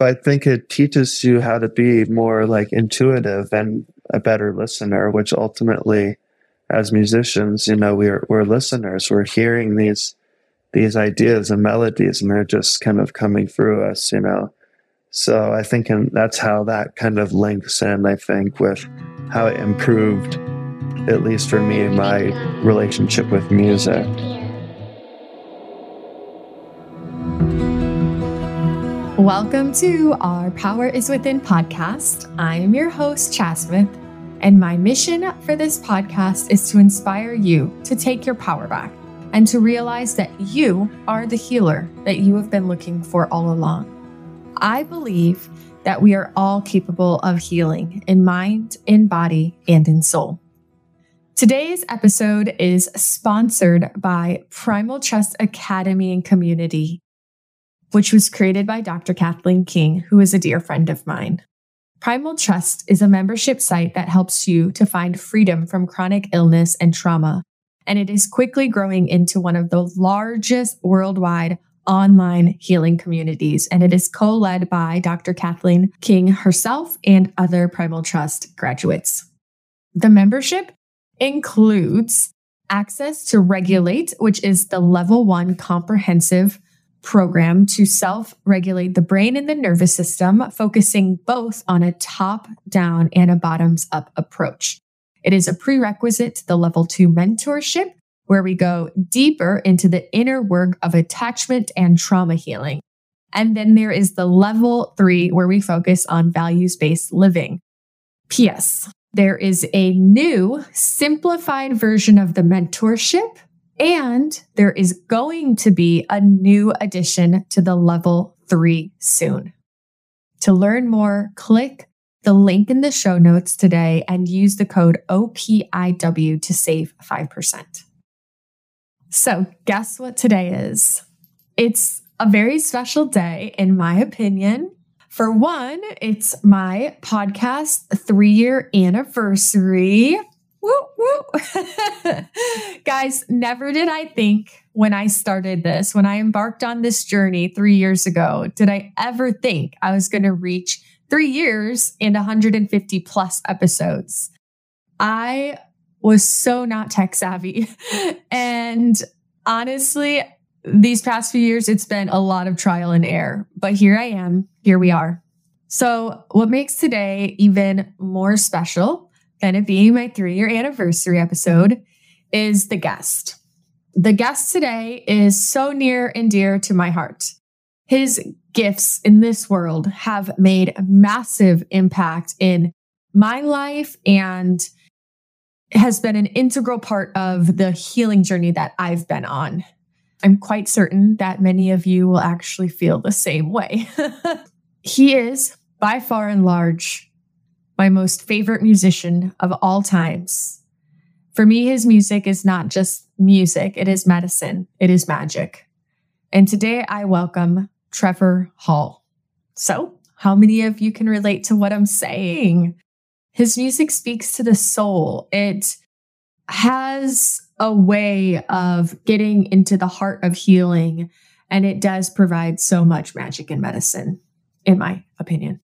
I think it teaches you how to be more like intuitive and a better listener, which ultimately, as musicians, you know, we're we're listeners. We're hearing these these ideas and melodies, and they're just kind of coming through us, you know. So I think and that's how that kind of links in. I think with how it improved, at least for me, my relationship with music. Welcome to our Power is Within podcast. I am your host, Chasmith, and my mission for this podcast is to inspire you to take your power back and to realize that you are the healer that you have been looking for all along. I believe that we are all capable of healing in mind, in body, and in soul. Today's episode is sponsored by Primal Trust Academy and Community which was created by Dr. Cathleen King, who is a dear friend of mine. Primal Trust is a membership site that helps you to find freedom from chronic illness and trauma, and it is quickly growing into one of the largest worldwide online healing communities, and it is co led by Dr. Cathleen King herself and other Primal Trust graduates. The membership includes access to Regulate, which is the level one comprehensive program to self regulate the brain and the nervous system, focusing both on a top down and a bottoms up approach. It is a prerequisite to the level two mentorship, where we go deeper into the inner work of attachment and trauma healing. And then there is the level three, where we focus on values based living. P.S. There is a new simplified version of the mentorship and there is going to be a new addition to the level three soon. To learn more, click the link in the show notes today and use the code OPIW to save 5%. So, guess what today is? It's a very special day, in my opinion. For one, it's my podcast three year anniversary. Woo, woo. Guys, never did I think when I started this, when I embarked on this journey three years ago, did I ever think I was going to reach three years and 150 plus episodes? I was so not tech savvy. and honestly, these past few years, it's been a lot of trial and error, but here I am. Here we are. So, what makes today even more special and to be my three year anniversary episode, is the guest. The guest today is so near and dear to my heart. His gifts in this world have made a massive impact in my life and has been an integral part of the healing journey that I've been on. I'm quite certain that many of you will actually feel the same way. he is by far and large my most favorite musician of all times. For me, his music is not just music, it is medicine, it is magic. And today I welcome Trevor Hall. So, how many of you can relate to what I'm saying? His music speaks to the soul. It has a way of getting into the heart of healing, and it does provide so much magic and medicine, in my opinion.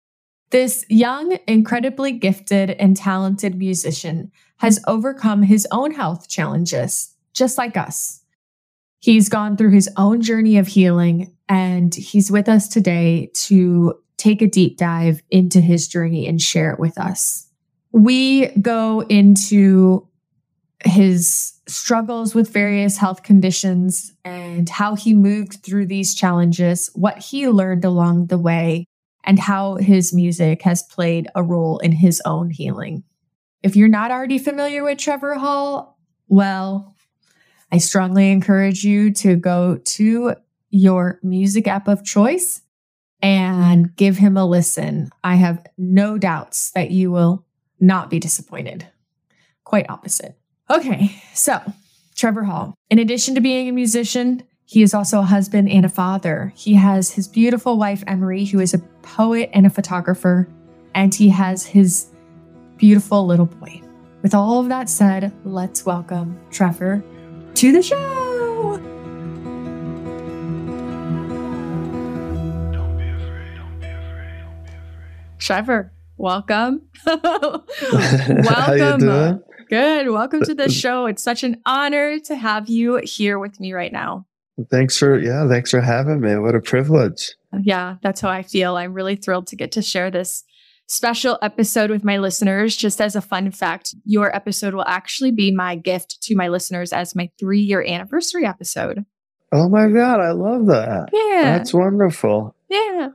This young, incredibly gifted, and talented musician has overcome his own health challenges, just like us. He's gone through his own journey of healing, and he's with us today to take a deep dive into his journey and share it with us. We go into his struggles with various health conditions and how he moved through these challenges, what he learned along the way, and how his music has played a role in his own healing. If you're not already familiar with Trevor Hall, well, I strongly encourage you to go to your music app of choice and give him a listen. I have no doubts that you will not be disappointed. Quite opposite. Okay, so Trevor Hall, in addition to being a musician, he is also a husband and a father. He has his beautiful wife, Emery, who is a poet and a photographer, and he has his beautiful little boy. With all of that said, let's welcome Trevor to the show. Trevor, welcome. welcome. How you doing? Good. Welcome to the show. It's such an honor to have you here with me right now. Thanks for yeah, thanks for having me. What a privilege. Yeah, that's how I feel. I'm really thrilled to get to share this special episode with my listeners. Just as a fun fact, your episode will actually be my gift to my listeners as my three year anniversary episode. Oh my God, I love that. Yeah. That's wonderful. Yeah.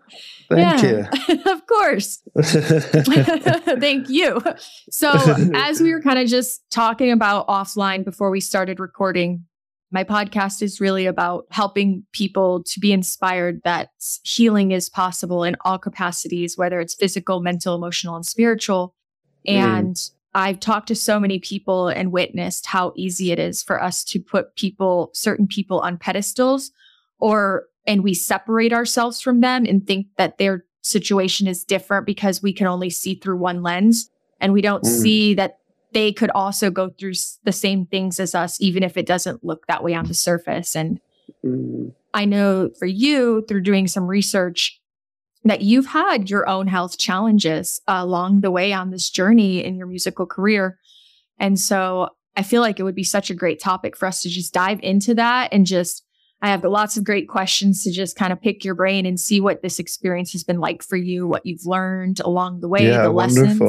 Thank yeah. of course. Thank you. So, as we were kind of just talking about offline before we started recording, my podcast is really about helping people to be inspired that healing is possible in all capacities, whether it's physical, mental, emotional, and spiritual. Mm. And I've talked to so many people and witnessed how easy it is for us to put people, certain people on pedestals or, and we separate ourselves from them and think that their situation is different because we can only see through one lens. And we don't Mm. see that they could also go through the same things as us, even if it doesn't look that way on the surface. And Mm, I know for you, through doing some research, that you've had your own health challenges along the way on this journey in your musical career. And so I feel like it would be such a great topic for us to just dive into that and just, I have lots of great questions to just kind of pick your brain and see what this experience has been like for you, what you've learned along the way, yeah, the lessons.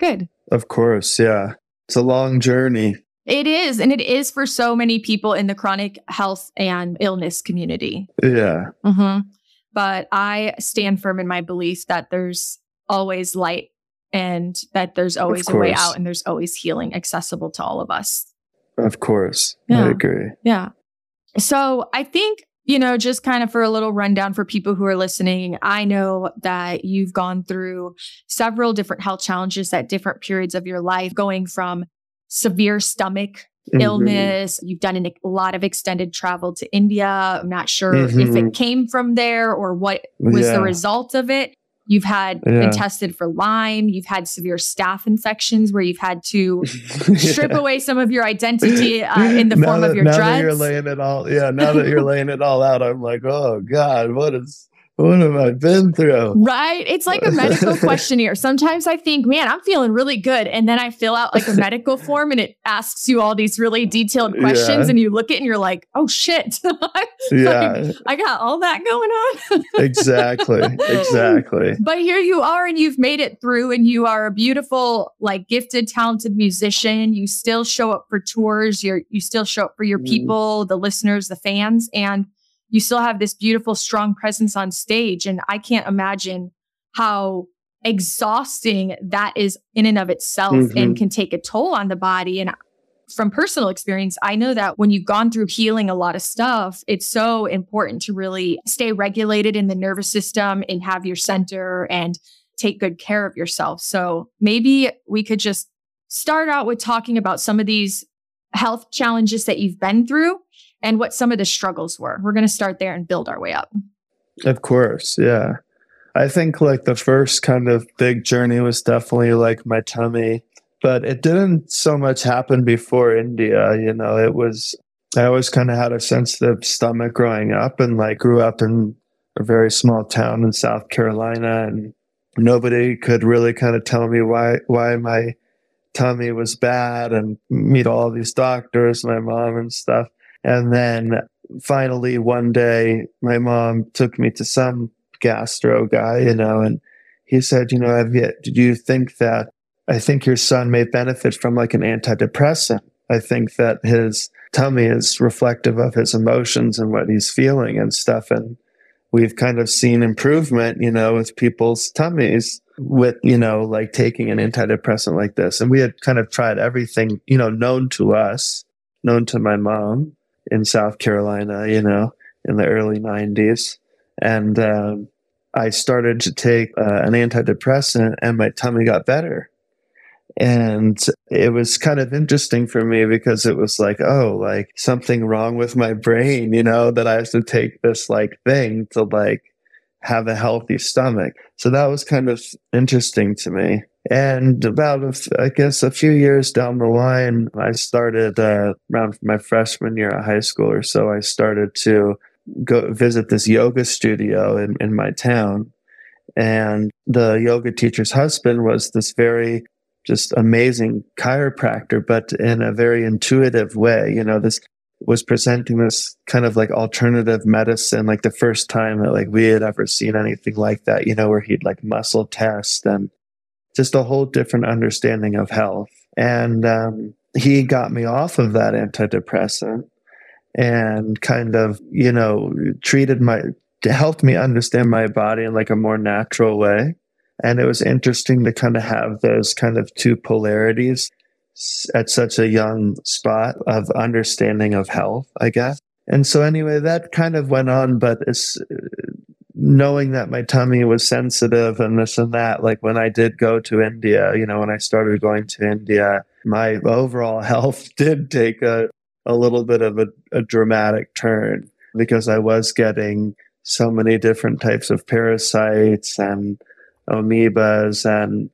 Good. Of course, yeah. It's a long journey. It is. And it is for so many people in the chronic health and illness community. Yeah. hmm But I stand firm in my belief that there's always light and that there's always a way out and there's always healing accessible to all of us. Of course. Yeah. I agree. Yeah. So I think, you know, just kind of for a little rundown for people who are listening, I know that you've gone through several different health challenges at different periods of your life, going from severe stomach Mhm. illness. You've done an, a lot of extended travel to India. I'm not sure if Mhm. it came from there or what was Yeah. the result of it. You've had Yeah. been tested for Lyme. You've had severe staph infections where you've had to strip Yeah. away some of your identity uh, in the Now form that- of your now dreads. that you're laying it all, yeah. Now that you're laying it all out, I'm like, oh God, what is, what have I been through? Right. It's like a medical questionnaire. Sometimes I think, man, I'm feeling really good. And then I fill out like a medical form and it asks you all these really detailed questions. Yeah. And you look at it and you're like, oh shit. Yeah, I got all that going on. exactly, exactly. But here you are and you've made it through and you are a beautiful, like gifted, talented musician. You still show up for tours. You're you still show up for your Mm. people, the listeners, the fans, and you still have this beautiful, strong presence on stage. And I can't imagine how exhausting that is in and of itself Mhm. and can take a toll on the body. And from personal experience, I know that when you've gone through healing a lot of stuff, it's so important to really stay regulated in the nervous system and have your center and take good care of yourself. So maybe we could just start out with talking about some of these health challenges that you've been through and what some of the struggles were. We're going to start there and build our way up. Of course, yeah. I think like the first kind of big journey was definitely like my tummy, but it didn't so much happen before India. You know, it was, I always kind of had a sensitive stomach growing up and like grew up in a very small town in South Carolina and nobody could really kind of tell me why, why my tummy was bad and meet all these doctors, my mom and stuff. And then finally one day my mom took me to some gastro guy, you know, and he said, you know, have you, did you think that I think your son may benefit from like an antidepressant? I think that his tummy is reflective of his emotions and what he's feeling and stuff. And we've kind of seen improvement, you know, with people's tummies with, you know, like taking an antidepressant like this. And we had kind of tried everything, you know, known to us, known to my mom in South Carolina, you know, in the early 90s. And um, I started to take uh, an antidepressant and my tummy got better. And it was kind of interesting for me because it was like, oh, like something wrong with my brain, you know, that I have to take this like thing to like have a healthy stomach. So that was kind of interesting to me. And about, I guess, a few years down the line, I started uh, around my freshman year of high school or so, I started to go visit this yoga studio in, in my town. And the yoga teacher's husband was this very just amazing chiropractor, but in a very intuitive way. You know, this was presenting this kind of like alternative medicine, like the first time that like we had ever seen anything like that, you know, where he'd like muscle test and just a whole different understanding of health. And um, he got me off of that antidepressant and kind of, you know, treated my, helped me understand my body in like a more natural way. And it was interesting to kind of have those kind of two polarities at such a young spot of understanding of health, I guess. And so anyway, that kind of went on, but it's knowing that my tummy was sensitive and this and that, like when I did go to India, you know, when I started going to India, my overall health did take a, a little bit of a, a dramatic turn because I was getting so many different types of parasites and amoebas and,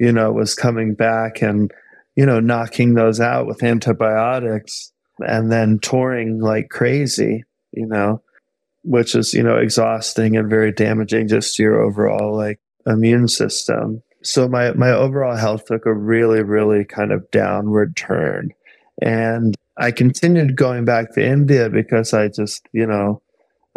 you know, was coming back and, you know, knocking those out with antibiotics and then touring like crazy, you know, which is, you know, exhausting and very damaging just to your overall like immune system. So my, my overall health took a really, really kind of downward turn. And I continued going back to India because I just, you know,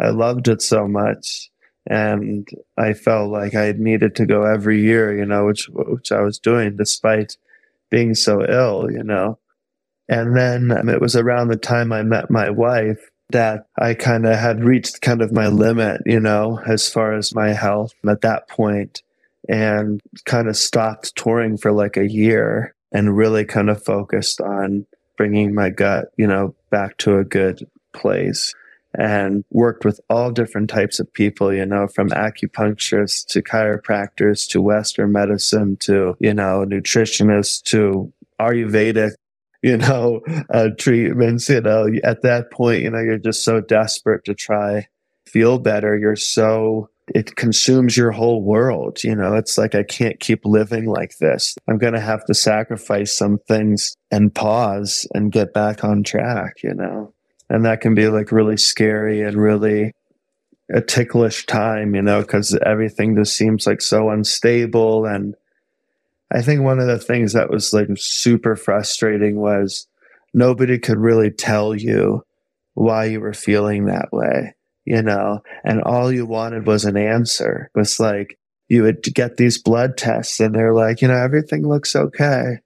I loved it so much. And I felt like I needed to go every year, you know, which, which I was doing despite being so ill, you know. And then um, it was around the time I met my wife that I kind of had reached kind of my limit, you know, as far as my health at that point and kind of stopped touring for like a year and really kind of focused on bringing my gut, you know, back to a good place and worked with all different types of people, you know, from acupuncturists to chiropractors to Western medicine to, you know, nutritionists to Ayurvedic, you know, uh, treatments, you know, at that point, you know, you're just so desperate to try feel better. You're so, it consumes your whole world. You know, it's like, I can't keep living like this. I'm going to have to sacrifice some things and pause and get back on track, you know and that can be like really scary and really a ticklish time, you know, because everything just seems like so unstable. And I think one of the things that was like super frustrating was nobody could really tell you why you were feeling that way, you know, and all you wanted was an answer. It was like you would get these blood tests and they're like, you know, everything looks okay.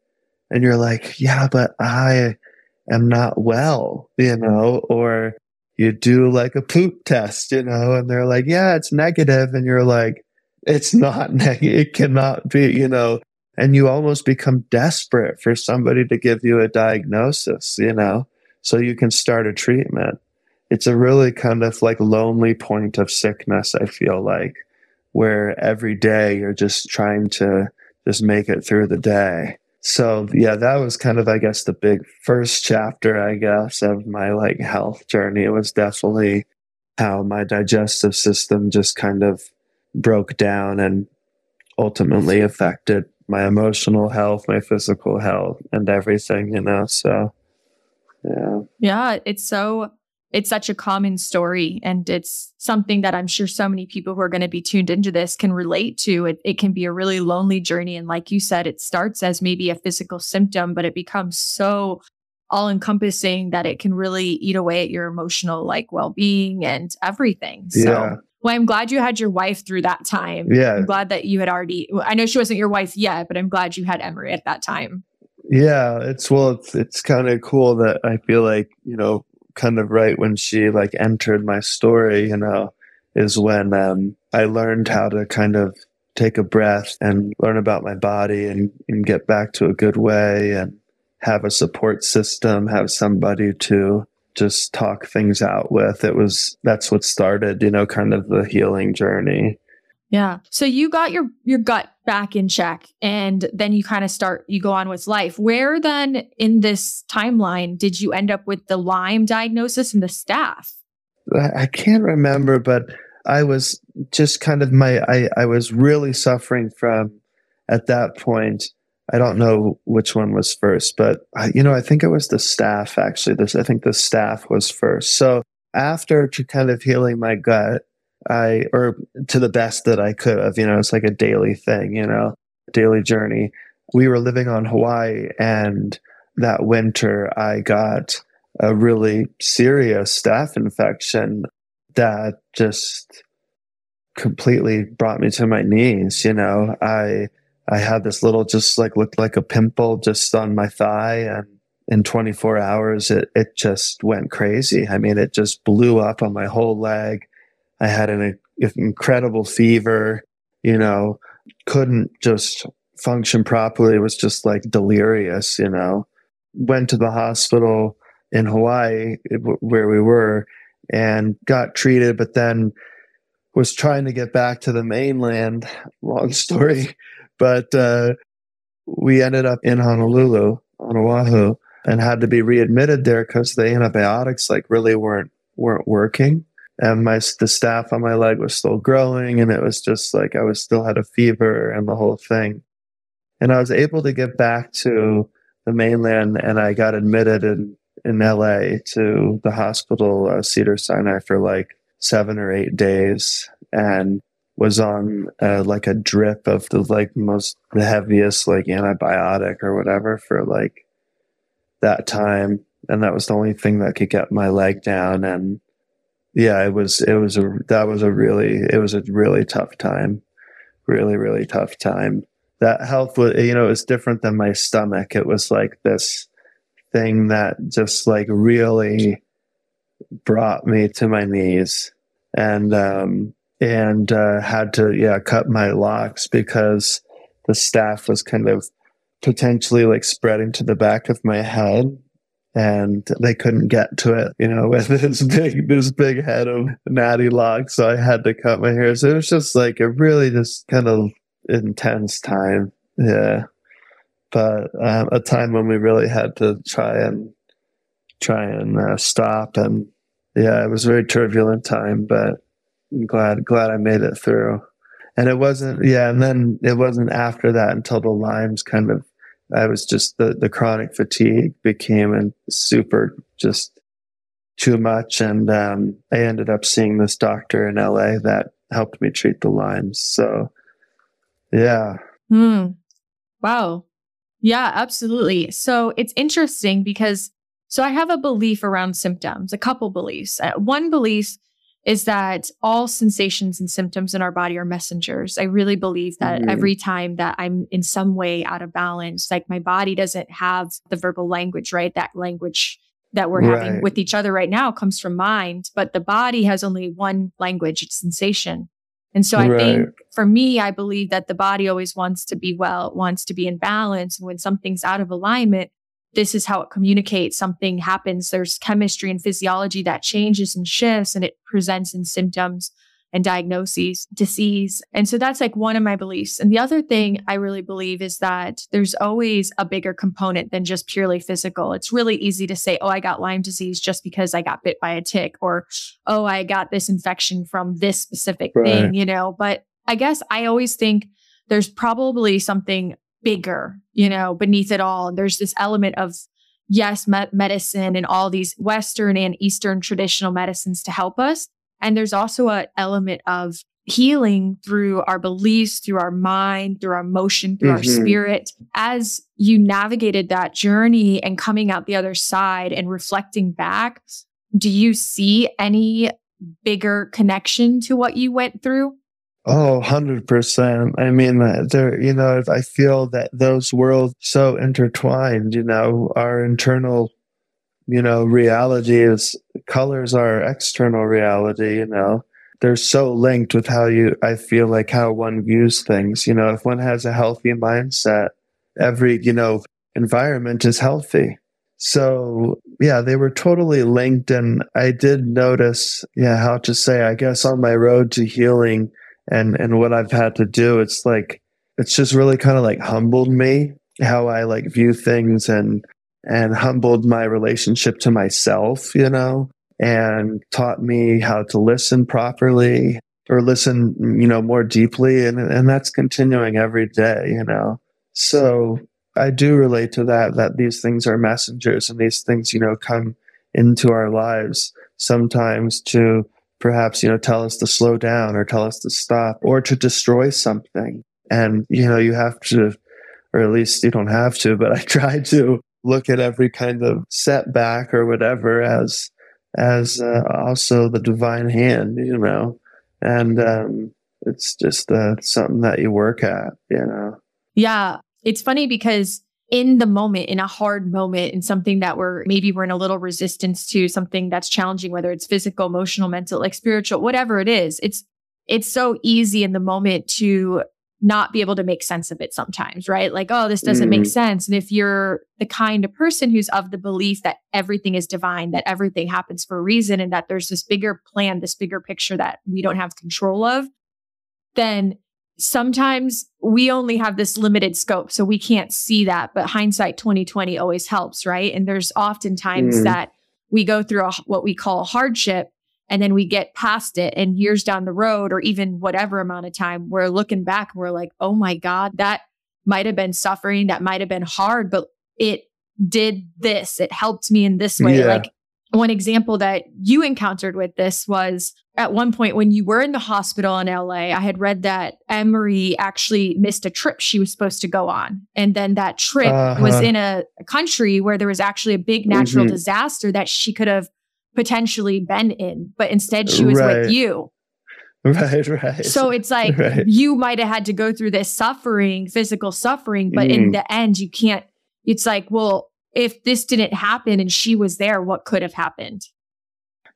And you're like, yeah, but I, am not well, you know, or you do like a poop test, you know, and they're like, yeah, it's negative. And you're like, it's not negative. It cannot be, you know, and you almost become desperate for somebody to give you a diagnosis, you know, so you can start a treatment. It's a really kind of like lonely point of sickness, I feel like, where every day you're just trying to just make it through the day so yeah, that was kind of, I guess, the big first chapter, I guess, of my like health journey. It was definitely how my digestive system just kind of broke down and ultimately affected my emotional health, my physical health, and everything, you know. So yeah. Yeah, it's so it's such a common story and it's something that I'm sure so many people who are going to be tuned into this can relate to. It, it can be a really lonely journey. And like you said, it starts as maybe a physical symptom, but it becomes so all encompassing that it can really eat away at your emotional like well-being and everything. So yeah. Well, I'm glad you had your wife through that time. Yeah. I'm glad that you had already I know she wasn't your wife yet, but I'm glad you had Emery at that time. Yeah, it's well, it's it's kind of cool that I feel like you know kind of right when she like entered my story, you know, is when um, I learned how to kind of take a breath and learn about my body and, and get back to a good way and have a support system, have somebody to just talk things out with. It was that's what started, you know, kind of the healing journey. Yeah. So you got your your gut back in check and then you kind of start you go on with life. Where then in this timeline did you end up with the Lyme diagnosis and the staph? I can't remember, but I was just kind of my I, I was really suffering from at that point. I don't know which one was first, but I, you know, I think it was the staph actually. This I think the staph was first. So after to kind of healing my gut, I, or to the best that I could have, you know, it's like a daily thing, you know, daily journey. We were living on Hawaii and that winter I got a really serious staph infection that just completely brought me to my knees. You know, I, I had this little, just like looked like a pimple just on my thigh and in 24 hours, it, it just went crazy. I mean, it just blew up on my whole leg. I had an, incredible fever, you know, couldn't just function properly. It was just like delirious, you know. Went to the hospital in Hawaii where we were and got treated, but then was trying to get back to the mainland. Long story, but uh, we ended up in Honolulu on Oahu and had to be readmitted there because the antibiotics like really weren't weren't working. And my the staph on my leg was still growing and it was just like i was still had a fever and the whole thing. And i was able to get back to the mainland and i got admitted in in la to the hospital uh, cedar sinai for like seven or eight days. And was on uh, like a drip of the like most the heaviest like antibiotic or whatever for like that time, and that was the only thing that could get my leg down. And yeah, it was it was a that was a really it was a really tough time, really really tough time. That health was you know it was different than my stomach. It was like this thing that just like really brought me to my knees and um and uh, had to yeah cut my locks because the staph was kind of potentially like spreading to the back of my head and they couldn't get to it, you know, with this big, this big head of natty locks. So I had to cut my hair. So it was just like a really just kind of intense time. Yeah. But um, a time when we really had to try and try and uh, stop. And yeah, it was a very turbulent time, but I'm glad, glad I made it through. And it wasn't yeah and then it wasn't after that until the Lyme's kind of i was just the the chronic fatigue became and super just too much. And um, i ended up seeing this doctor in la that helped me treat the Lyme's. so yeah. Hmm. wow. Yeah absolutely. So it's interesting because so i have a belief around symptoms a couple beliefs. Uh, one belief is that all sensations and symptoms in our body are messengers. I really believe that mm-hmm. every time that I'm in some way out of balance, like my body doesn't have the verbal language, right? That language that we're right. having with each other right now comes from mind, but the body has only one language, it's sensation. And so I right. think for me, I believe that the body always wants to be well, wants to be in balance. And when something's out of alignment, this is how it communicates. Something happens. There's chemistry and physiology that changes and shifts, and it presents in symptoms and diagnoses, disease. And so that's like one of my beliefs. And the other thing I really believe is that there's always a bigger component than just purely physical. It's really easy to say, oh, I got Lyme disease just because I got bit by a tick, or oh, I got this infection from this specific right. thing, you know. But I guess I always think there's probably something bigger, you know, beneath it all. And there's this element of, yes, me- medicine and all these Western and Eastern traditional medicines to help us. And there's also an element of healing through our beliefs, through our mind, through our emotion, through mm-hmm. our spirit. As you navigated that journey and coming out the other side and reflecting back, do you see any bigger connection to what you went through? Oh, 100%. I mean, uh, there, you know, I feel that those worlds so intertwined, you know, our internal, you know, reality is colors our external reality, you know. They're so linked with how you, I feel like how one views things. You know, if one has a healthy mindset, every, you know, environment is healthy. So yeah, they were totally linked. And I did notice, yeah, how to say, I guess on my road to healing, and and what I've had to do. It's like it's just really kind of like humbled me how I like view things and and humbled my relationship to myself, you know, and taught me how to listen properly or listen, you know, more deeply. And, and that's continuing every day, you know. So I do relate to that, that these things are messengers and these things, you know, come into our lives sometimes to perhaps, you know, tell us to slow down or tell us to stop or to destroy something. And, you know, you have to, or at least you don't have to, but I try to look at every kind of setback or whatever as, as uh, also the divine hand, you know, and, um, it's just uh, something that you work at, you know. Yeah, it's funny because in the moment, in a hard moment, in something that we're maybe we're in a little resistance to, something that's challenging, whether it's physical, emotional, mental, like spiritual, whatever it is, it's it's so easy in the moment to not be able to make sense of it sometimes, right? Like, oh, this doesn't mm. make sense. And if you're the kind of person who's of the belief that everything is divine, that everything happens for a reason, and that there's this bigger plan, this bigger picture that we don't have control of, then sometimes we only have this limited scope so we can't see that but hindsight 2020 always helps right and there's often times mm. that we go through a, what we call a hardship and then we get past it and years down the road or even whatever amount of time we're looking back and we're like oh my god that might have been suffering that might have been hard but it did this it helped me in this way yeah. like one example that you encountered with this was at one point when you were in the hospital in LA, I had read that Emery actually missed a trip she was supposed to go on. And then that trip uh-huh. was in a, a, country where there was actually a big natural mm-hmm. disaster that she could have potentially been in, but instead she was right. with you. Right, right. So it's like right. you might have had to go through this suffering, physical suffering, but mm. in the end, you can't. It's like, well, if this didn't happen and she was there, what could have happened?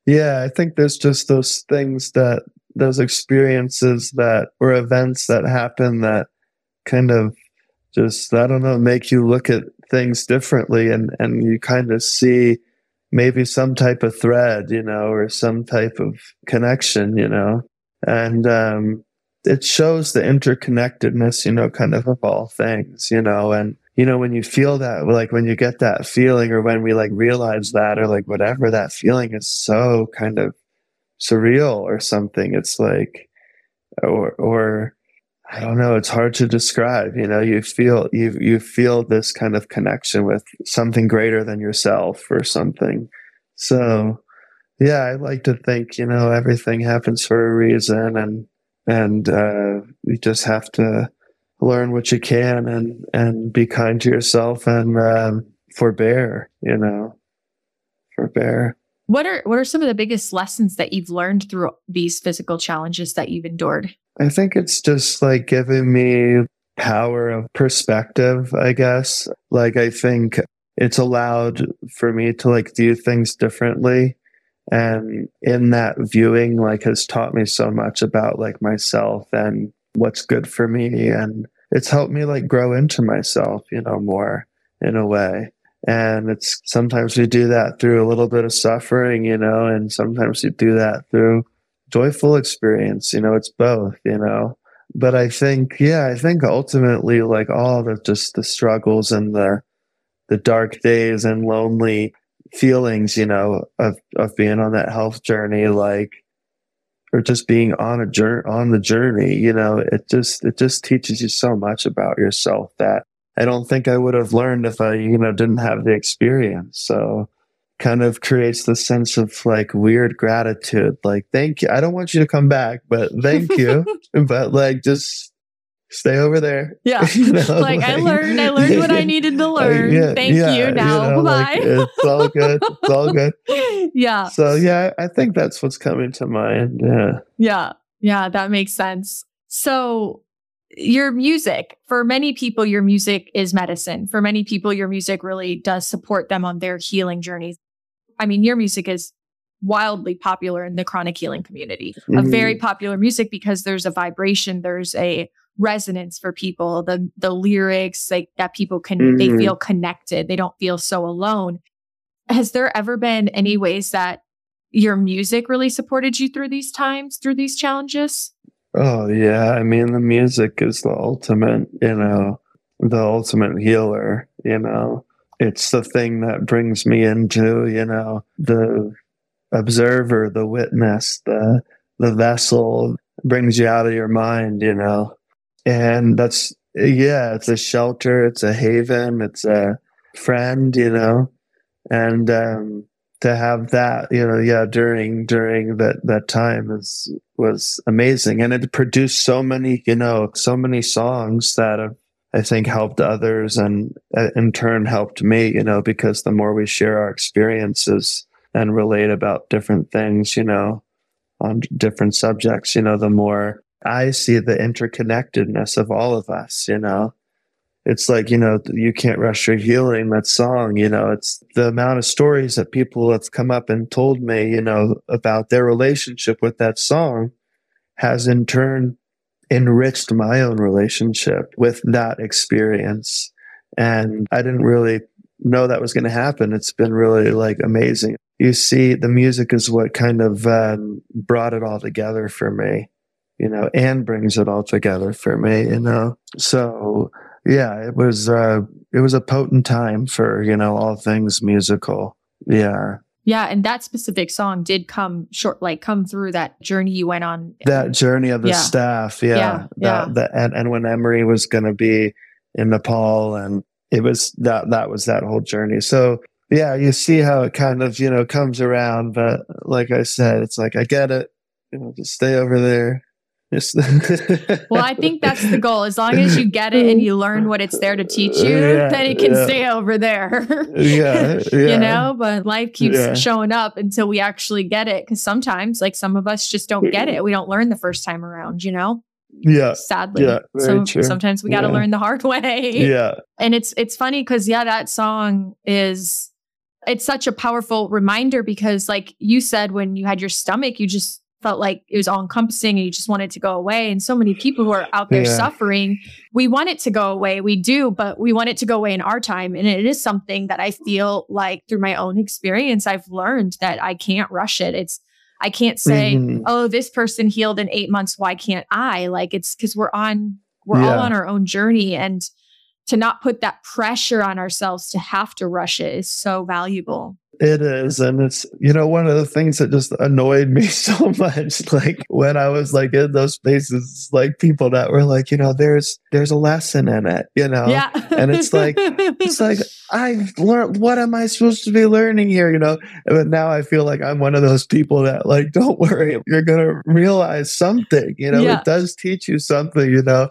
Yeah, I think there's just those things that those experiences that or events that happen that kind of just I don't know make you look at things differently and and you kind of see maybe some type of thread, you know, or some type of connection, you know, and um, it shows the interconnectedness, you know, kind of of all things, you know, and you know, when you feel that, like when you get that feeling or when we like realize that or like whatever, that feeling is so kind of surreal or something. It's like, or, or, I don't know. It's hard to describe. You know, you feel you you feel this kind of connection with something greater than yourself or something. So, yeah, I like to think you know everything happens for a reason, and and uh, we just have to learn what you can and and be kind to yourself and um, forbear you know forbear. What are what are some of the biggest lessons that you've learned through these physical challenges that you've endured? I think it's just like giving me power of perspective i guess. Like i think it's allowed for me to like view things differently. And in that viewing like has taught me so much about like myself and what's good for me and it's helped me like grow into myself, you know, more in a way. And it's sometimes we do that through a little bit of suffering, you know, and sometimes we do that through joyful experience, you know, it's both, you know. But I think, yeah, I think ultimately like all the just the struggles and the the dark days and lonely feelings, you know, of of being on that health journey, like or just being on a journey on the journey you know it just it just teaches you so much about yourself that i don't think i would have learned if i you know didn't have the experience. So kind of creates the sense of like weird gratitude like thank you i don't want you to come back but thank you but like just stay over there. Yeah. you know, like, like, I learned, I learned what I needed to learn. Yeah, Thank yeah, you. Now, you know, bye. Like, it's all good. It's all good. yeah. So yeah, I think that's what's coming to mind. Yeah. Yeah. Yeah. That makes sense. So your music, for many people, your music is medicine. For many people, your music really does support them on their healing journeys. I mean, your music is wildly popular in the chronic healing community. Mm-hmm. A very popular music because there's a vibration, there's a resonance for people the the lyrics like that people can mm-hmm. they feel connected they don't feel so alone. Has there ever been any ways that your music really supported you through these times through these challenges? Oh yeah i mean the music is the ultimate you know the ultimate healer you know. It's the thing that brings me into you know the observer the witness the the vessel brings you out of your mind you know and that's yeah it's a shelter it's a haven it's a friend you know? And um to have that, you know, yeah, during during that that time is was amazing, and it produced so many, you know, so many songs that have, I think helped others, and uh, in turn helped me, you know, because the more we share our experiences and relate about different things, you know, on different subjects, you know, the more I see the interconnectedness of all of us, you know, it's like you know you can't rush your healing that song you know? It's the amount of stories that people have come up and told me you know about their relationship with that song has in turn enriched my own relationship with that experience. And i didn't really know that was going to happen. It's been really like amazing. You see the music is what kind of um, brought it all together for me you know and brings it all together for me you know so yeah, it was uh, it was a potent time for you know all things musical. Yeah. Yeah, and that specific song did come short, like come through that journey you went on. That journey of the yeah. staph, yeah, yeah, that, yeah. That, and and when Emery was going to be in Nepal, and it was that that was that whole journey. So yeah, you see how it kind of you know comes around, but like I said, it's like I get it. You know, just stay over there. well, I think that's the goal. As long as you get it and you learn what it's there to teach you, yeah, then it can yeah. stay over there. yeah, yeah, You know, but life keeps showing up until we actually get it. Cause sometimes, like some of us just don't get it. We don't learn the first time around, you know? Yeah. Sadly. Yeah, so true. sometimes we got to learn the hard way. Yeah. And it's, it's funny because, yeah, that song is, it's such a powerful reminder because, like you said, when you had your stomach, you just, felt like it was all encompassing and you just wanted to go away. And so many people who are out there yeah. suffering, we want it to go away. We do, but we want it to go away in our time. And it is something that I feel like through my own experience, I've learned that I can't rush it. It's, I can't say, mm-hmm. oh, this person healed in eight months. Why can't I? Like it's because we're on, we're yeah. all on our own journey. And to not put that pressure on ourselves to have to rush it is so valuable. It is. And it's, you know, one of the things that just annoyed me so much, like when I was like in those spaces, like people that were like, you know, there's, there's a lesson in it, you know? Yeah. and it's like, it's like, I've learned, what am I supposed to be learning here? You know? But now I feel like I'm one of those people that like, don't worry, you're going to realize something, you know, yeah. it does teach you something, you know?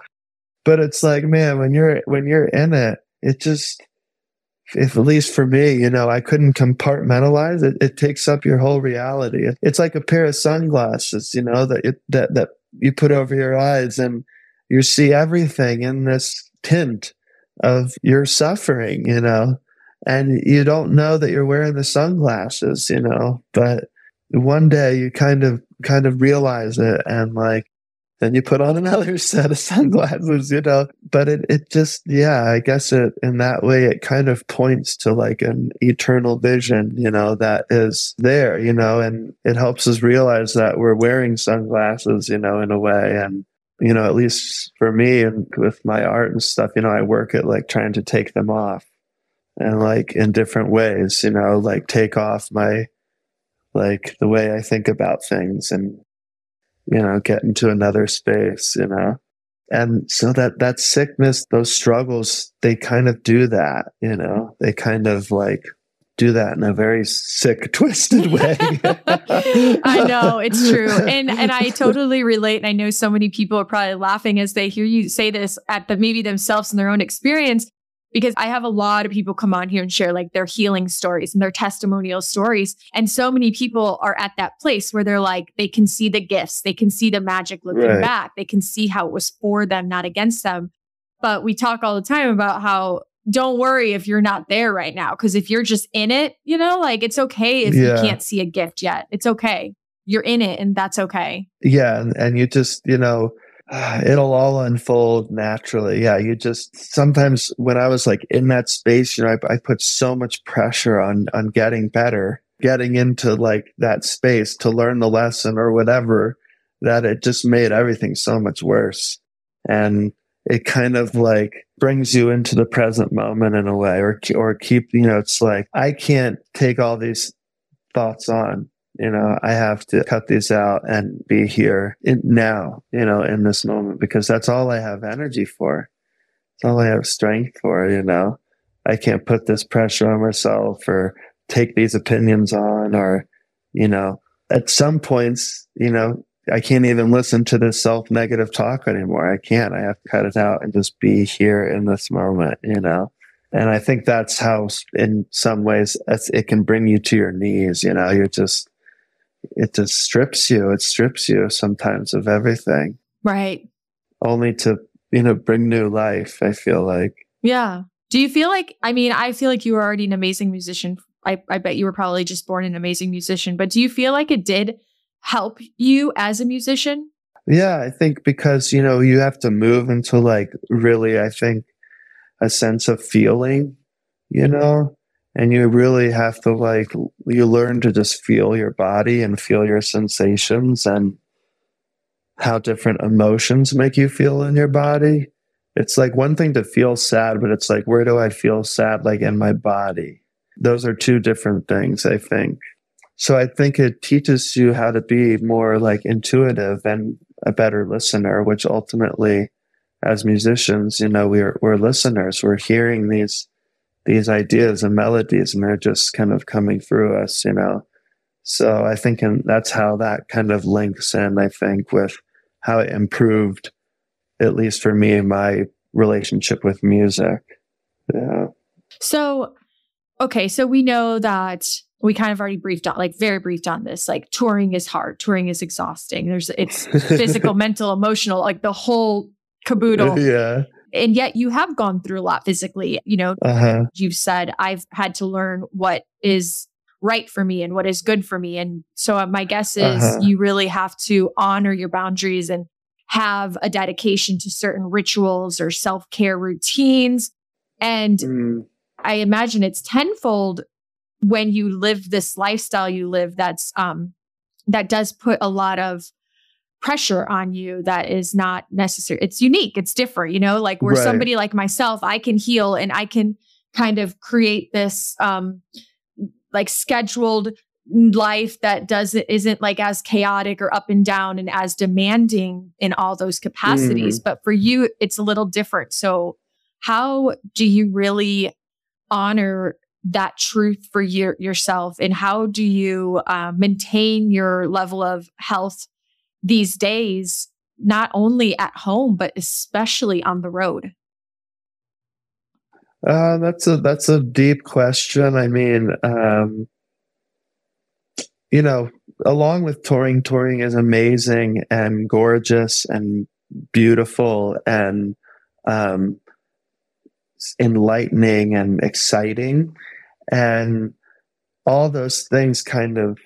But it's like, man, when you're, when you're in it, it just, if at least for me, you know, I couldn't compartmentalize it. It takes up your whole reality. It's like a pair of sunglasses, you know, that that that you put over your eyes, and you see everything in this tint of your suffering, you know, and you don't know that you're wearing the sunglasses, you know, but one day you kind of kind of realize it and like then you put on another set of sunglasses, you know. But it, it just, yeah, I guess it in that way it kind of points to like an eternal vision, you know, that is there, you know, and it helps us realize that we're wearing sunglasses, you know, in a way. And, you know, at least for me and with my art and stuff, you know, I work at like trying to take them off and like in different ways, you know, like take off my like the way I think about things and you know, get into another space, you know. And so that that sickness, those struggles, they kind of do that, you know. They kind of like do that in a very sick, twisted way. I know it's true, and and I totally relate. And I know so many people are probably laughing as they hear you say this at the maybe themselves in their own experience because I have a lot of people come on here and share like their healing stories and their testimonial stories. And so many people are at that place where they're like, they can see the gifts, they can see the magic looking right. back, they can see how it was for them, not against them. But we talk all the time about how don't worry if you're not there right now. Cause if you're just in it, you know, like it's okay if yeah. you can't see a gift yet. It's okay. You're in it and that's okay. Yeah. And, and you just, you know, it'll all unfold naturally. Yeah, you just sometimes when I was like in that space, you know, I, I, put so much pressure on on getting better, getting into like that space to learn the lesson or whatever, that it just made everything so much worse. And it kind of like brings you into the present moment in a way, or or keep you know, it's like I can't take all these thoughts on you know i have to cut these out and be here in, now you know in this moment because that's all i have energy for it's all i have strength for you know i can't put this pressure on myself or take these opinions on or, you know, at some points, you know, I can't even listen to this self negative talk anymore. I can't. I have to cut it out and just be here in this moment, you know? And I think that's how, in some ways, it can bring you to your knees. You know, you're just, it just strips you. It strips you sometimes of everything. Right. Only to, you know, bring new life, I feel like. Yeah. Do you feel like, I mean, I feel like you were already an amazing musician. I, I bet you were probably just born an amazing musician, but do you feel like it did help you as a musician? Yeah, I think because, you know, you have to move into like really, I think, a sense of feeling, you know, and you really have to like, you learn to just feel your body and feel your sensations and how different emotions make you feel in your body. It's like one thing to feel sad, but it's like, where do I feel sad? Like in my body. Those are two different things, I think. So I think it teaches you how to be more like intuitive and a better listener, which ultimately, as musicians, you know, we're we're listeners. We're hearing these these ideas and melodies, and they're just kind of coming through us, you know. So I think, and that's how that kind of links in. I think with how it improved, at least for me, my relationship with music. Yeah. So, okay, so we know that we kind of already briefed on like very briefed on this like touring is hard touring is exhausting there's it's physical mental emotional like the whole caboodle yeah and yet you have gone through a lot physically you know uh-huh. you've said i've had to learn what is right for me and what is good for me and so uh, my guess is uh-huh. you really have to honor your boundaries and have a dedication to certain rituals or self-care routines and mm. i imagine it's tenfold when you live this lifestyle you live that's um that does put a lot of pressure on you that is not necessary. It's unique. It's different you know like where right. somebody like myself i can heal and i can kind of create this um like scheduled life that doesn't isn't like as chaotic or up and down and as demanding in all those capacities. Mm. but for you it's a little different. So how do you really honor that truth for your, yourself? And how do you uh, maintain your level of health these days not only at home but especially on the road? Uh, that's a that's a deep question. I mean um, you know along with touring touring is amazing and gorgeous and beautiful and um, enlightening and exciting. And all those things kind of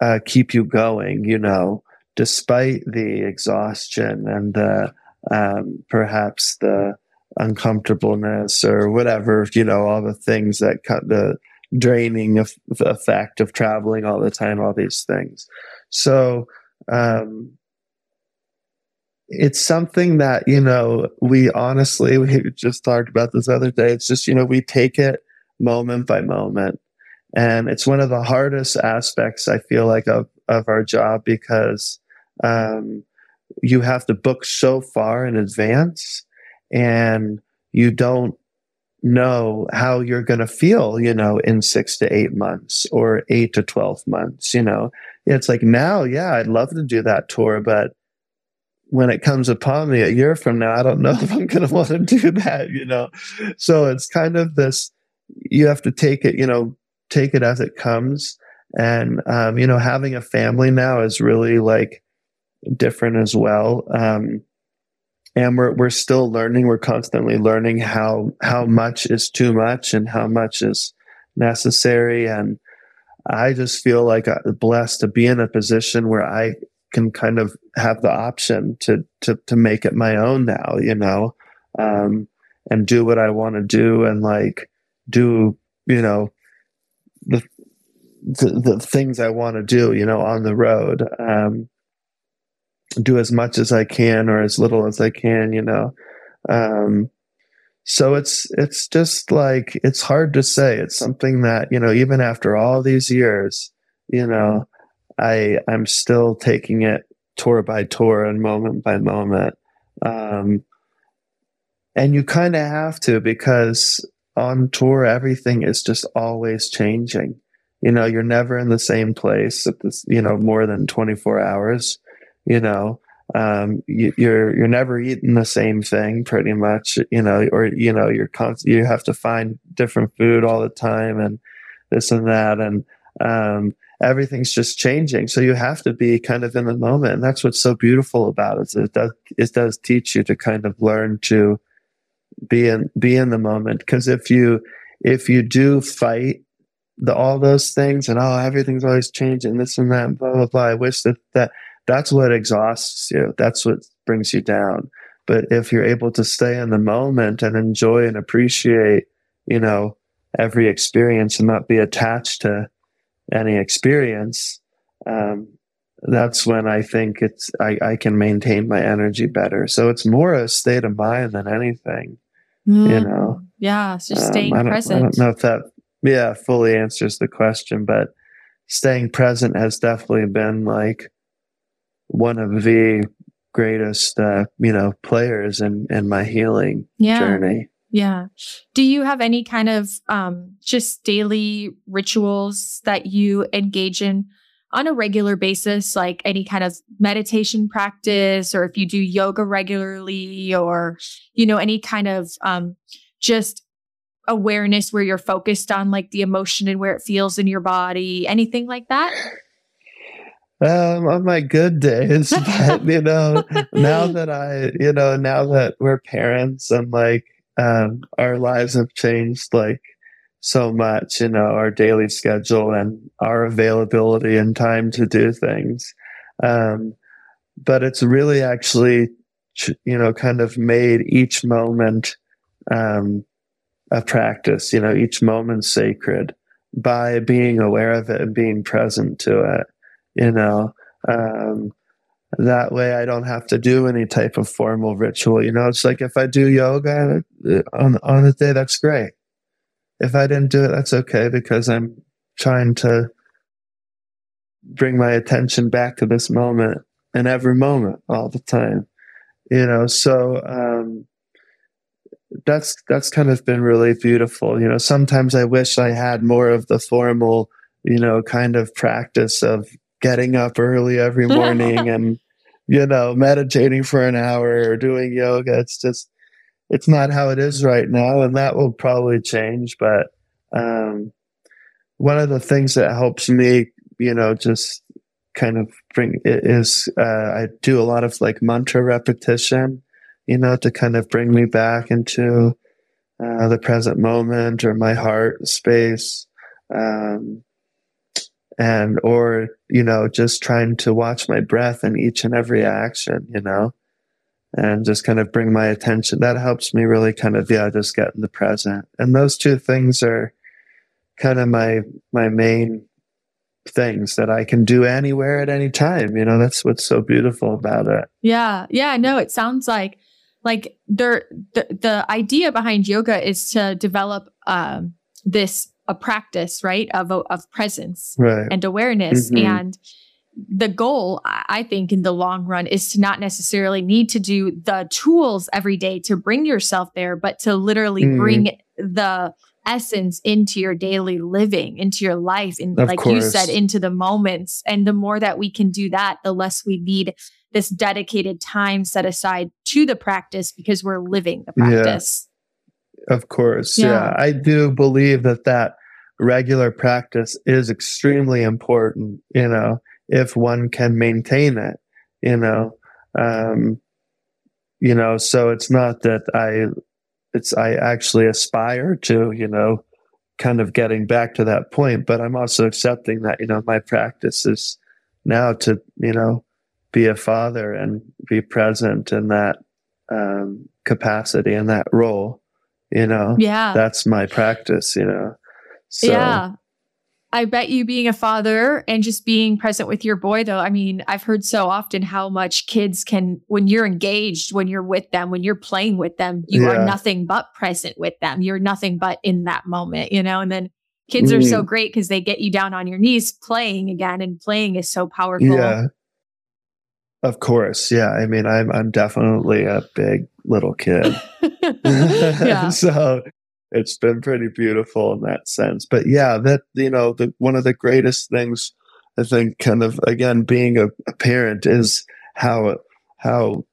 uh, keep you going, you know, despite the exhaustion and the um, perhaps the uncomfortableness or whatever, you know, all the things that cut the draining of, effect of traveling all the time, all these things. So, um, it's something that, you know, we honestly, we just talked about this other day. It's just, you know, we take it moment by moment. And it's one of the hardest aspects, I feel like, of, of our job because um, you have to book so far in advance and you don't know how you're going to feel, you know, in six to eight months or eight to 12 months. You know, it's like now, yeah, I'd love to do that tour, but when it comes upon me a year from now, I don't know if I'm going to want to do that, you know? So it's kind of this you have to take it, you know, take it as it comes. And, um, you know, having a family now is really like different as well. Um, and we're, we're still learning. We're constantly learning how, how much is too much and how much is necessary. And I just feel like I'm blessed to be in a position where I can kind of have the option to, to, to make it my own now, you know, um, and do what I want to do. And like, do you know the the, the things I want to do, you know, on the road. Um, do as much as I can or as little as I can, you know. Um, so it's it's just like it's hard to say. It's something that you know, even after all these years, you know, I I'm still taking it tour by tour and moment by moment. Um, and you kind of have to because on tour, everything is just always changing. You know, you're never in the same place at this, you know, more than 24 hours, you know, um, you, you're, you're never eating the same thing pretty much, you know, or, you know, you're constant, you have to find different food all the time and this and that. And, um, everything's just changing. So you have to be kind of in the moment. And that's what's so beautiful about it. It does, it does teach you to kind of learn to be in, be in the moment. Cause if you, if you do fight the, all those things and, oh, everything's always changing, this and that, blah, blah, blah. I wish that, that that's what exhausts you. That's what brings you down. But if you're able to stay in the moment and enjoy and appreciate, you know, every experience and not be attached to any experience, um, that's when I think it's I, I can maintain my energy better. So it's more a state of mind than anything. Mm, you know. Yeah, it's just um, staying I present. I don't know if that yeah fully answers the question, but staying present has definitely been like one of the greatest uh, you know players in in my healing yeah. journey. Yeah. Do you have any kind of um, just daily rituals that you engage in on a regular basis, like any kind of meditation practice, or if you do yoga regularly, or, you know, any kind of um, just awareness where you're focused on like the emotion and where it feels in your body, anything like that? Um, on my good days, but you know, now that I, you know, now that we're parents and like, um, our lives have changed like so much, you know, our daily schedule and our availability and time to do things. Um, but it's really actually, you know, kind of made each moment, um, a practice, you know, each moment sacred by being aware of it and being present to it, you know. Um, that way I don't have to do any type of formal ritual. You know, it's like if I do yoga on on a day, that's great. If I didn't do it, that's okay because I'm trying to bring my attention back to this moment and every moment all the time. You know, so um, that's that's kind of been really beautiful. You know, sometimes I wish I had more of the formal, you know, kind of practice of getting up early every morning and you know meditating for an hour or doing yoga. It's just it's not how it is right now and that will probably change but um, one of the things that helps me you know just kind of bring it is uh, i do a lot of like mantra repetition you know to kind of bring me back into uh, the present moment or my heart space. Um, and or you know just trying to watch my breath in each and every action you know and just kind of bring my attention. That helps me really kind of yeah just get in the present. And those two things are kind of my my main things that I can do anywhere at any time you know that's what's so beautiful about it. Yeah yeah no it sounds like like there the, the idea behind yoga is to develop um this a practice, right, of of presence right. and awareness. Mm-hmm. And the goal, I think, in the long run, is to not necessarily need to do the tools every day to bring yourself there, but to literally mm. bring the essence into your daily living, into your life, and of like course. you said, into the moments. And the more that we can do that, the less we need this dedicated time set aside to the practice because we're living the practice. Of course. Yeah. yeah. I do believe that that regular practice is extremely important, you know, if one can maintain it, you know. Um, you know, so it's not that I it's I actually aspire to, you know, kind of getting back to that point, but I'm also accepting that, you know, my practice is now to, you know, be a father and be present in that um, capacity and that role you know? Yeah. That's my practice you know? So, yeah. I bet you being a father and just being present with your boy though i mean i've heard so often how much kids can when you're engaged when you're with them when you're playing with them you yeah. are nothing but present with them. You're nothing but in that moment you know? And then kids mm. are so mm. great because they get you down on your knees playing again and playing is so powerful. Yeah of course yeah i mean i'm i'm definitely a big little kid. so it's been pretty beautiful in that sense. But yeah, that you know, the one of the greatest things I think, kind of again, being a, a parent is how how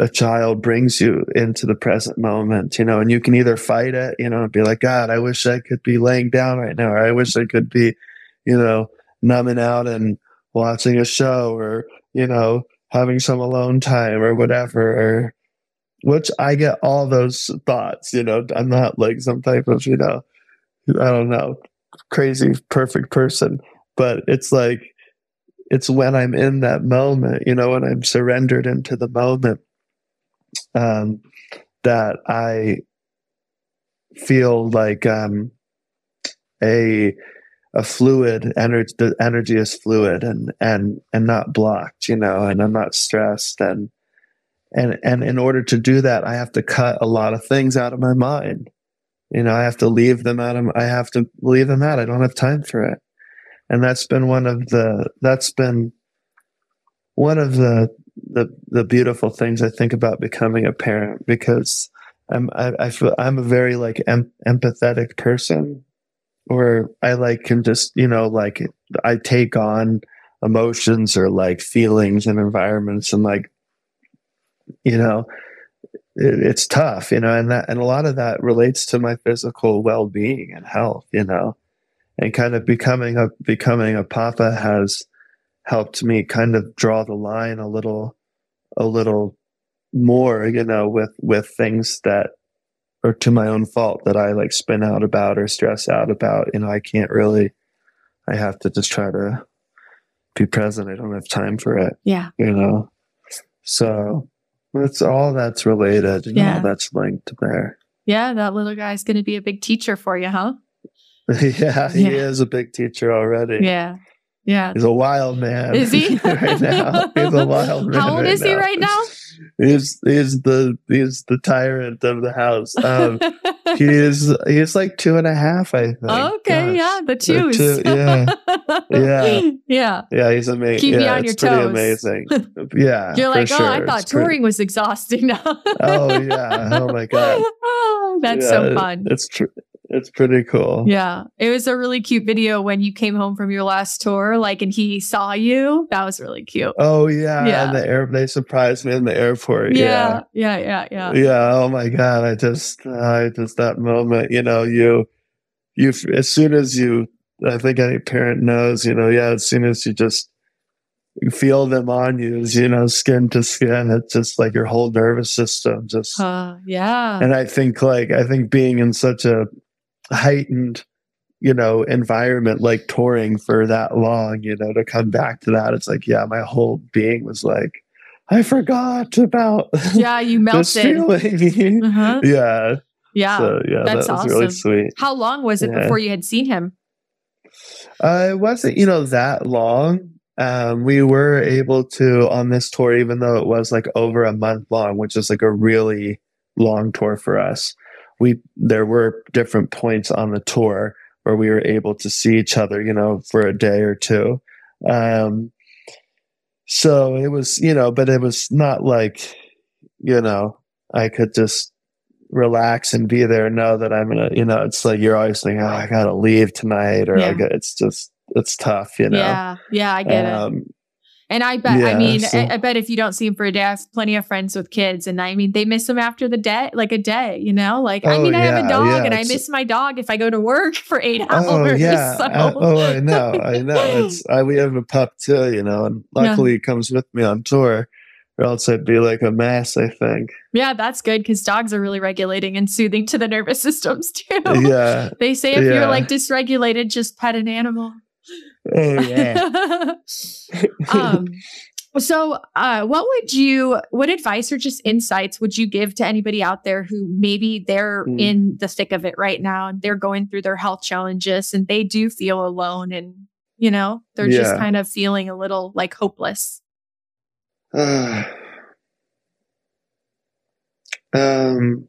a child brings you into the present moment, you know, and you can either fight it, you know, and be like, God, I wish I could be laying down right now, or I wish I could be, you know, numbing out and watching a show or, you know, having some alone time or whatever, or which I get all those thoughts, you know, I'm not like some type of, you know, I don't know, crazy perfect person, but it's like, it's when I'm in that moment, you know, when I'm surrendered into the moment, um, that I feel like um, a a fluid energy. The energy is fluid and and and not blocked, you know, and I'm not stressed and and and in order to do that, I have to cut a lot of things out of my mind. You know, I have to leave them out of. I have to leave them out. I don't have time for it and that's been one of the that's been one of the the the beautiful things I think about becoming a parent because I'm I, I feel I'm a very like em- empathetic person where I like can just you know like I take on emotions or like feelings and environments and like you know it, it's tough you know and that and a lot of that relates to my physical well-being and health you know and kind of becoming a becoming a papa has helped me kind of draw the line a little a little more you know with with things that are to my own fault that i like spin out about or stress out about you know i can't really i have to just try to be present i don't have time for it yeah you know so it's all that's related and yeah. all that's linked there yeah that little guy's going to be a big teacher for you huh yeah, he is a big teacher already. Yeah. Yeah. He's a wild man. Is he? right now. He's a wild man. How old right is now. he right now? He's he's the he's the tyrant of the house. Um, he is he's like two and a half, I think. Okay, Gosh. yeah, the twos. Two, yeah, yeah, yeah, yeah. He's amazing. Keep yeah, you on your pretty toes. amazing. Yeah, you're like, oh, sure. I thought it's touring pretty... was exhausting. Now. oh yeah. Oh my god. Oh, that's yeah, so fun. It's true. It's pretty cool. Yeah. It was a really cute video when you came home from your last tour, like, and he saw you. That was really cute. Oh, yeah. Yeah. And the air, they surprised me in the airport. Yeah. Yeah. Yeah. Yeah. Yeah. yeah. Oh, my God. I just, I just, that moment, you know, you, you, as soon as you, I think any parent knows, you know, yeah, as soon as you just, you feel them on you, you know, skin to skin. It's just like your whole nervous system just, uh, yeah. And I think like, I think being in such a, heightened you know environment like touring for that long you know to come back to that. It's like yeah my whole being was like i forgot about yeah you melted. uh-huh. yeah. Yeah so, yeah that's that awesome. really sweet. How long was it yeah. before you had seen him? Uh, it wasn't you know that long. Um, we were able to on this tour even though it was like over a month long which is like a really long tour for us we there were different points on the tour where we were able to see each other, you know, for a day or two. Um, so it was, you know, but it was not like, you know, I could just relax and be there and know that I'm gonna, you know, it's like you're always like, oh, I gotta leave tonight, or yeah. I got, it's just, it's tough, you know. Yeah, yeah, I get um, it. And I bet, yeah, I mean, so. I, I, bet if you don't see him for a day, I have plenty of friends with kids, and I mean, they miss him after the day, like a day, you know? Like, oh, I mean, I have a dog, yeah, and I miss my dog if I go to work for eight oh, hours. Oh, yeah. So. I, oh, I know. I know. It's, I, we have a pup too, you know, and luckily yeah. he comes with me on tour, or else it'd be like a mess, I think. Yeah, that's good because dogs are really regulating and soothing to the nervous systems too. Yeah. they say if you're like dysregulated, just pet an animal. Oh yeah. um, so, uh, what would you, what advice or just insights would you give to anybody out there who maybe they're mm. in the thick of it right now and they're going through their health challenges and they do feel alone and, you know, they're yeah. just kind of feeling a little like hopeless? Uh, um,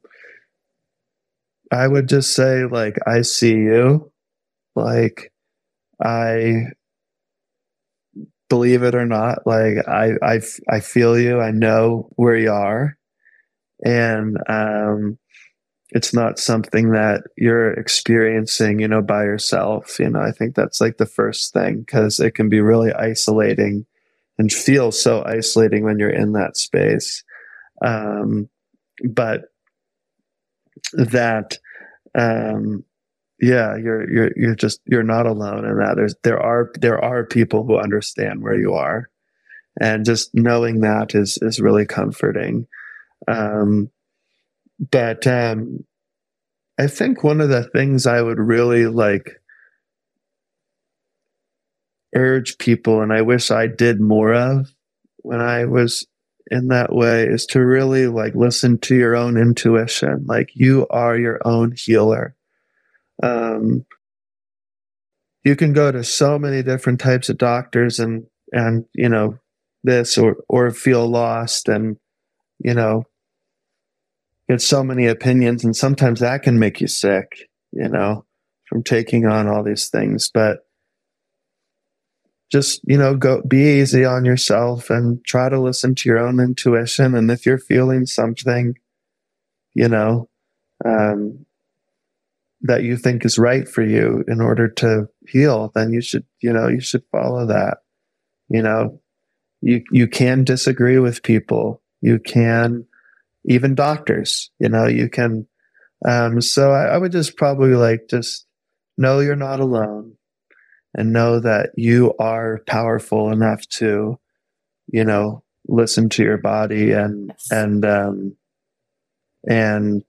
I would just say, like, I see you. Like, I believe it or not, like I, I, I feel you. I know where you are. And, um, it's not something that you're experiencing, you know, by yourself. You know, I think that's like the first thing because it can be really isolating and feel so isolating when you're in that space. Um, but that, um, yeah, you're you're you're just you're not alone in that. There's there are there are people who understand where you are, and just knowing that is is really comforting. Um, but um, I think one of the things I would really like urge people, and I wish I did more of when I was in that way, is to really like listen to your own intuition. Like you are your own healer. Um, you can go to so many different types of doctors and and you know this or or feel lost and you know get so many opinions and sometimes that can make you sick you know from taking on all these things. But just you know go be easy on yourself and try to listen to your own intuition. And if you're feeling something you know um, that you think is right for you in order to heal then you should you know you should follow that. You know you you can disagree with people. You can even doctors you know you can um, so I, I would just probably like just know you're not alone and know that you are powerful enough to you know listen to your body and yes. and um and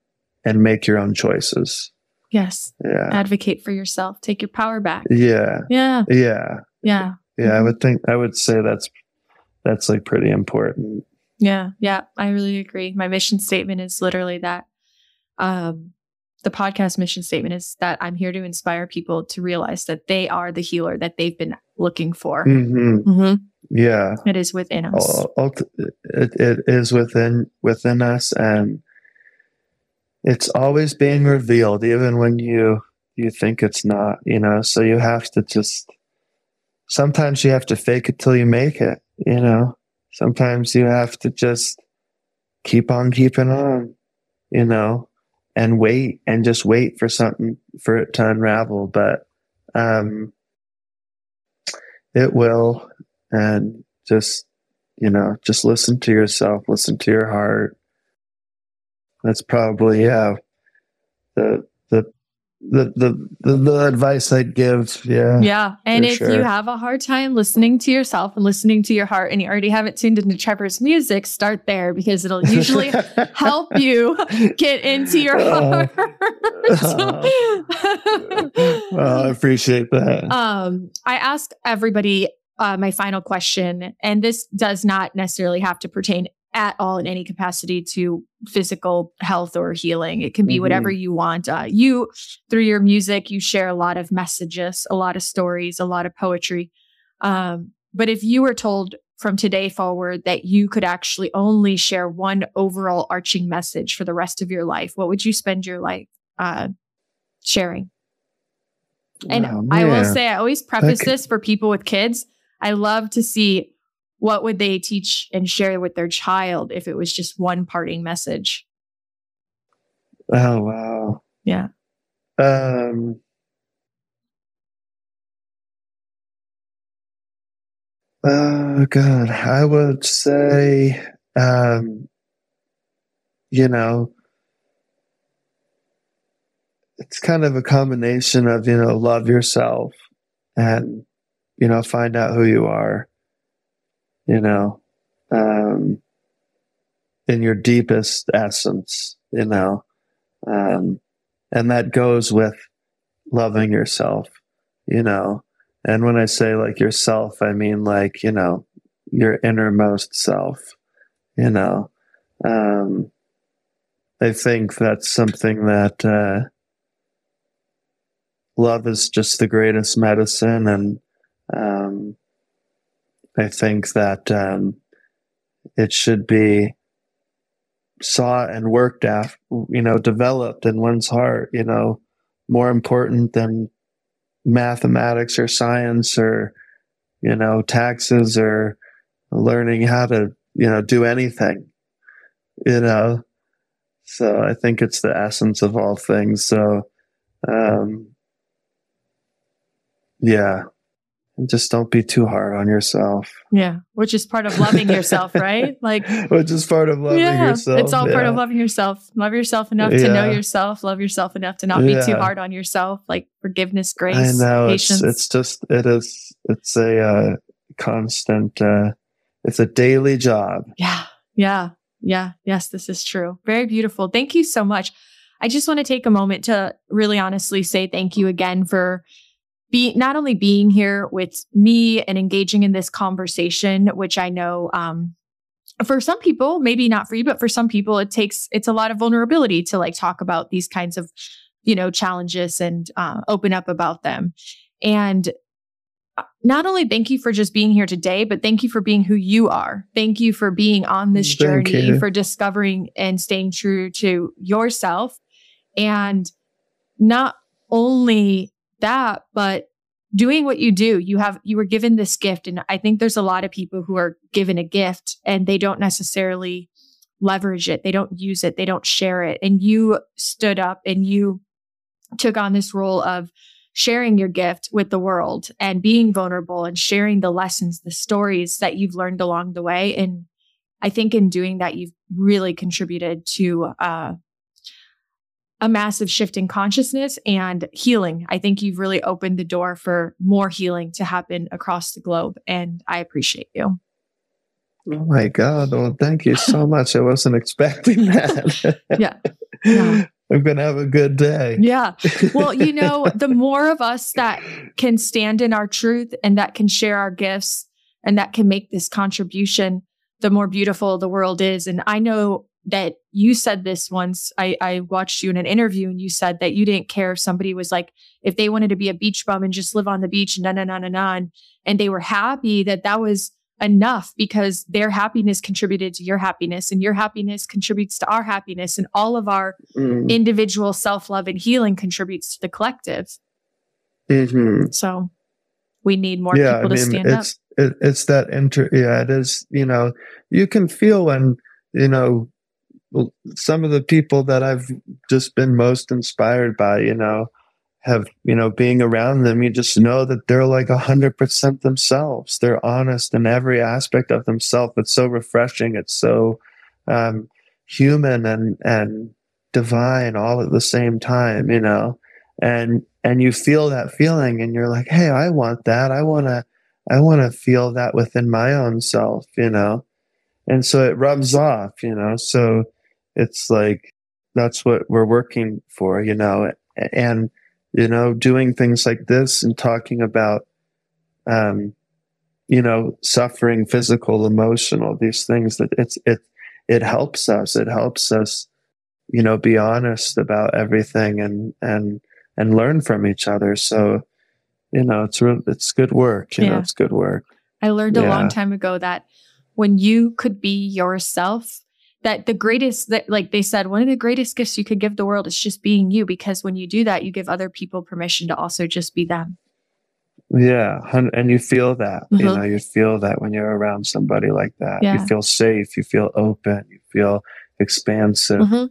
and make your own choices yes. Yeah. Advocate for yourself. Take your power back. Yeah. Yeah. Yeah. Yeah. Yeah mm-hmm. i would think i would say that's that's like pretty important. Yeah. Yeah. I really agree. My mission statement is literally that um the podcast mission statement is that I'm here to inspire people to realize that they are the healer that they've been looking for. Mm-hmm. Mm-hmm. Yeah, it is within us. It, it is within within us, and it's always being revealed, even when you you think it's not. You know, so you have to just. Sometimes you have to fake it till you make it. You know, sometimes you have to just keep on keeping on. You know, and wait and just wait for something for it to unravel. But um, it will, and just you know, just listen to yourself, listen to your heart. That's probably yeah, the the the the the, the advice I'd give. Yeah. Yeah. And if sure. you have a hard time listening to yourself and listening to your heart and you already have it tuned into Trevor's music, start there because it'll usually help you get into your uh, heart. well, I appreciate that. Um, I ask everybody uh, my final question, and this does not necessarily have to pertain at all in any capacity to physical health or healing. It can be mm-hmm. whatever you want. Uh, you, through your music, you share a lot of messages, a lot of stories, a lot of poetry. Um, but if you were told from today forward that you could actually only share one overall arching message for the rest of your life, what would you spend your life uh, sharing? And oh, I will say, I always preface this for people with kids. I love to see what would they teach and share with their child if it was just one parting message? Oh wow. Yeah. Um Oh God, I would say, um, you know, it's kind of a combination of you know love yourself and you know find out who you are you know, um, in your deepest essence, you know, um, and that goes with loving yourself, you know. And when I say like yourself, I mean like, you know, your innermost self, you know. Um, I think that's something that uh, love is just the greatest medicine, and um, I think that um, it should be sought and worked at, you know, developed in one's heart, you know, more important than mathematics or science or, you know, taxes or learning how to, you know, do anything, you know. So I think it's the essence of all things. So, um, yeah, just don't be too hard on yourself. Yeah, which is part of loving yourself, right? Like, which is part of loving yeah, yourself. It's all yeah. part of loving yourself. Love yourself enough yeah. to know yourself. Love yourself enough to not be too hard on yourself. Like forgiveness, grace, I know, patience. It's, it's just it is. It's a uh, constant. Uh, it's a daily job. Yeah, yeah, yeah. Yes, this is true. Very beautiful. Thank you so much. I just want to take a moment to really honestly say thank you again for be not only being here with me and engaging in this conversation, which I know um, for some people, maybe not for you, but for some people, it takes it's a lot of vulnerability to like talk about these kinds of you know challenges and uh, open up about them. And uh, not only thank you for just being here today, but thank you for being who you are. Thank you for being on this thank journey, you. for discovering and staying true to yourself. And not only that, but doing what you do, you have, you were given this gift. And I think there's a lot of people who are given a gift and they don't necessarily leverage it. They don't use it. They don't share it. And you stood up and you took on this role of sharing your gift with the world and being vulnerable and sharing the lessons, the stories that you've learned along the way. And I think in doing that, you've really contributed to uh, a massive shift in consciousness and healing. I think you've really opened the door for more healing to happen across the globe. And I appreciate you. Oh my God. Well, thank you so much. I wasn't expecting that. yeah. yeah. I'm going to have a good day. Yeah. Well, you know, the more of us that can stand in our truth and that can share our gifts and that can make this contribution, the more beautiful the world is. And I know that you said this once. I, I watched you in an interview and you said that you didn't care if somebody was like, if they wanted to be a beach bum and just live on the beach and na na na na na, and they were happy that that was enough because their happiness contributed to your happiness and your happiness contributes to our happiness and all of our mm. individual self-love and healing contributes to the collective. Mm-hmm. So we need more yeah, people I mean, to stand it's, up. It, it's that inter, yeah, it is, you know, you can feel when, you know, some of the people that I've just been most inspired by, you know, have, you know, being around them, you just know that they're like a hundred percent themselves. They're honest in every aspect of themselves. It's so refreshing. It's so um, human and and divine all at the same time, you know. And and you feel that feeling, and you're like, hey, I want that. I want to, I want to feel that within my own self, you know. And so it rubs off, you know. So it's like that's what we're working for, you know, and you know, doing things like this and talking about, um, you know, suffering, physical, emotional, these things that it's it it helps us. It helps us, you know, be honest about everything and and and learn from each other. So, you know, it's real, it's good work. You yeah. know, it's good work. I learned yeah. a long time ago that when you could be yourself, that the greatest that like they said one of the greatest gifts you could give the world is just being you because when you do that you give other people permission to also just be them yeah and you feel that mm-hmm. you know you feel that when you're around somebody like that yeah. you feel safe you feel open you feel expansive mm-hmm.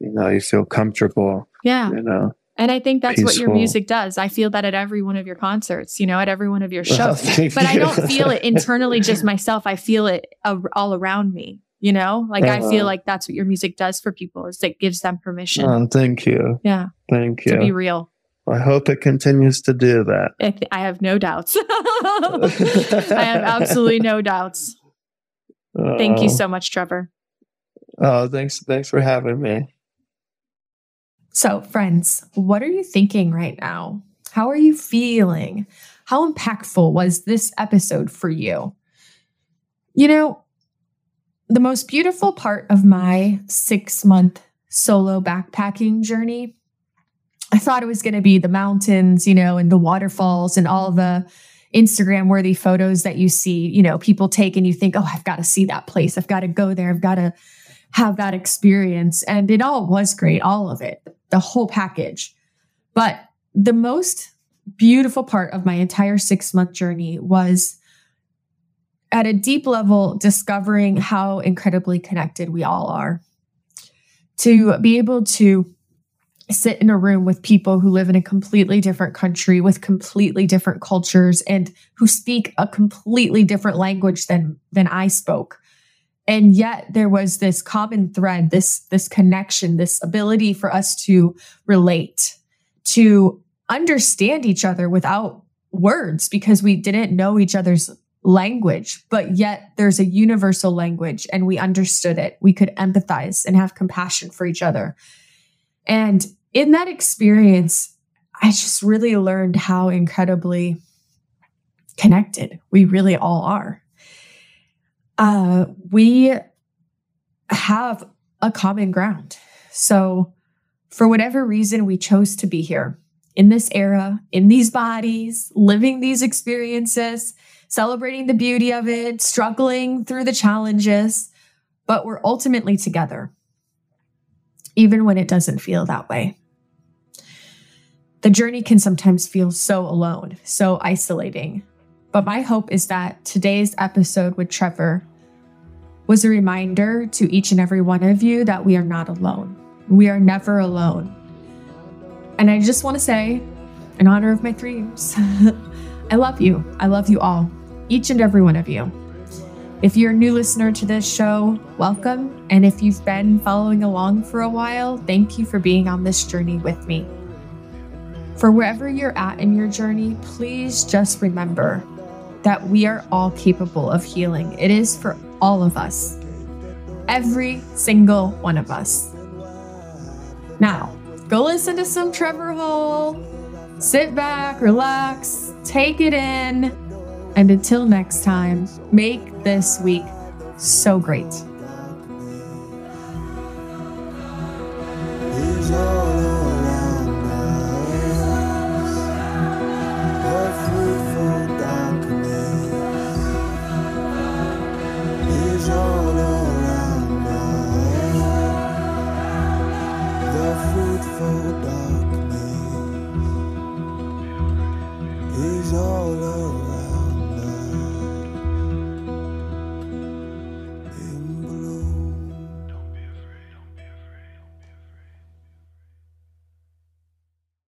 you know you feel comfortable yeah you know and I think that's Peaceful. what your music does. I feel that at every one of your concerts, you know, at every one of your shows. but I don't feel it internally just myself. I feel it all around me. You know, like uh-huh. I feel uh-huh. like that's what your music does for people is it gives them permission. Oh, thank you. Yeah. Thank you. To be real. I hope it continues to do that. I have no doubts. I have absolutely no doubts. Uh-oh. Thank you so much, Trevor. Oh, thanks. Thanks for having me. So, friends, what are you thinking right now? How are you feeling? How impactful was this episode for you? You know, the most beautiful part of my six month solo backpacking journey, I thought it was going to be the mountains, you know, and the waterfalls and all the Instagram worthy photos that you see, you know, people take and you think, oh, I've got to see that place. I've got to go there. I've got to have that experience. And it all was great, all of it, the whole package. But the most beautiful part of my entire six month journey was at a deep level discovering how incredibly connected we all are. to be able to sit in a room with people who live in a completely different country with completely different cultures and who speak a completely different language than than I spoke and yet there was this common thread this this connection this ability for us to relate to understand each other without words because we didn't know each other's language but yet there's a universal language and we understood it. We could empathize and have compassion for each other. And in that experience i just really learned how incredibly connected we really all are. Uh, we have a common ground. So, for whatever reason, we chose to be here in this era, in these bodies, living these experiences, celebrating the beauty of it, struggling through the challenges, but we're ultimately together, even when it doesn't feel that way. The journey can sometimes feel so alone, so isolating, but my hope is that today's episode with Trevor was a reminder to each and every one of you that we are not alone. We are never alone. And I just want to say, in honor of my dreams, I love you. I love you all, each and every one of you. If you're a new listener to this show, welcome. And if you've been following along for a while, thank you for being on this journey with me. For wherever you're at in your journey, please just remember that we are all capable of healing. It is for all of us, every single one of us. Now, go listen to some Trevor Hall, sit back, relax, take it in, and until next time, make this week so great.